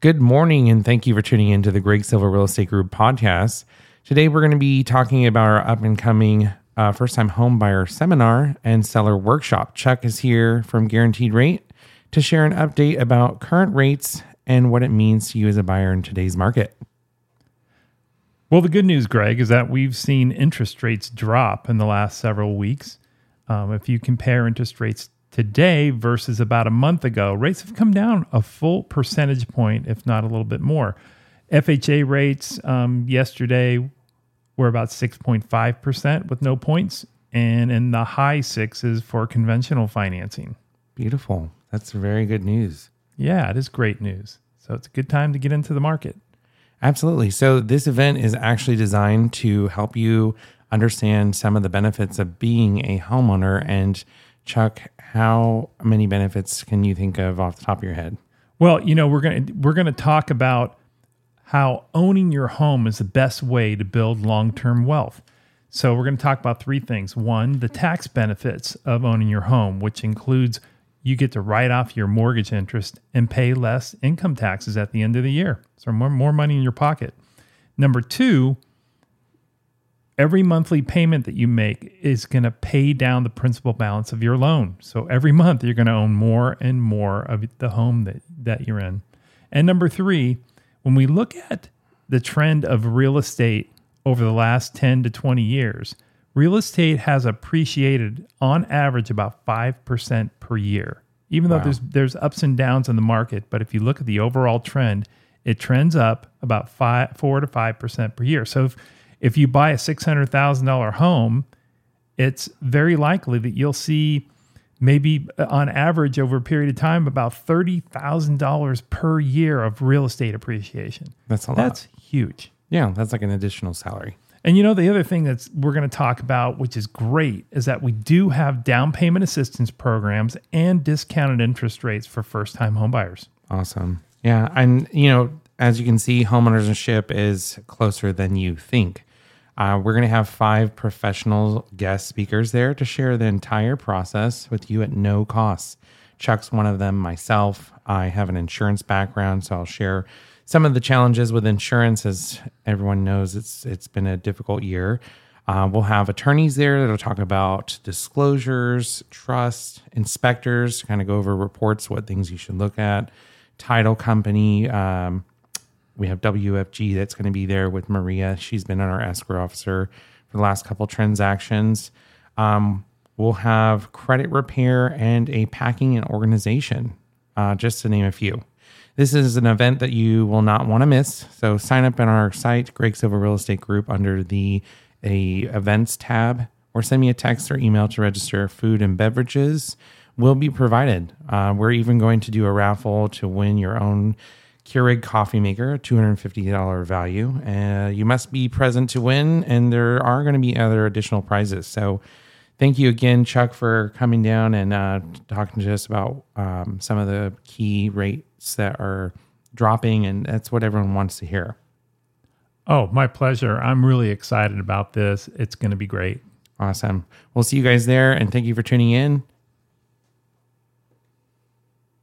Good morning, and thank you for tuning in to the Greg Silva Real Estate Group podcast. Today, we're going to be talking about our up and coming uh, first time home buyer seminar and seller workshop. Chuck is here from Guaranteed Rate to share an update about current rates and what it means to you as a buyer in today's market. Well, the good news, Greg, is that we've seen interest rates drop in the last several weeks. Um, if you compare interest rates today versus about a month ago, rates have come down a full percentage point, if not a little bit more. FHA rates um, yesterday were about 6.5% with no points, and in the high sixes for conventional financing. Beautiful. That's very good news. Yeah, it is great news. So it's a good time to get into the market. Absolutely. So, this event is actually designed to help you understand some of the benefits of being a homeowner. And, Chuck, how many benefits can you think of off the top of your head? Well, you know, we're going to we're going to talk about how owning your home is the best way to build long-term wealth. So, we're going to talk about three things. One, the tax benefits of owning your home, which includes you get to write off your mortgage interest and pay less income taxes at the end of the year. So, more, more money in your pocket. Number two, every monthly payment that you make is going to pay down the principal balance of your loan. So every month you're going to own more and more of the home that, that you're in. And number three, when we look at the trend of real estate over the last 10 to 20 years, real estate has appreciated on average about 5% per year. Even wow. though there's there's ups and downs in the market, but if you look at the overall trend, it trends up about five, four to five percent per year. So if if you buy a $600,000 home, it's very likely that you'll see maybe uh, on average over a period of time about $30,000 per year of real estate appreciation. That's a lot. That's huge. Yeah, that's like an additional salary. And you know the other thing that's we're going to talk about which is great is that we do have down payment assistance programs and discounted interest rates for first-time homebuyers. Awesome. Yeah, and you know, as you can see, homeownership is closer than you think. Uh, we're going to have five professional guest speakers there to share the entire process with you at no cost. Chuck's one of them, myself. I have an insurance background, so I'll share some of the challenges with insurance. As everyone knows, it's it's been a difficult year. Uh, we'll have attorneys there that'll talk about disclosures, trust, inspectors, kind of go over reports, what things you should look at, title company, um, we have WFG that's going to be there with Maria. She's been our escrow officer for the last couple transactions. Um, we'll have credit repair and a packing and organization, uh, just to name a few. This is an event that you will not want to miss. So sign up on our site, Greg Silva Real Estate Group, under the a events tab, or send me a text or email to register. Food and beverages will be provided. Uh, we're even going to do a raffle to win your own Keurig coffee maker, $250 value. Uh, you must be present to win, and there are going to be other additional prizes. So, thank you again, Chuck, for coming down and uh, talking to us about um, some of the key rates that are dropping, and that's what everyone wants to hear. Oh, my pleasure. I'm really excited about this. It's going to be great. Awesome. We'll see you guys there, and thank you for tuning in.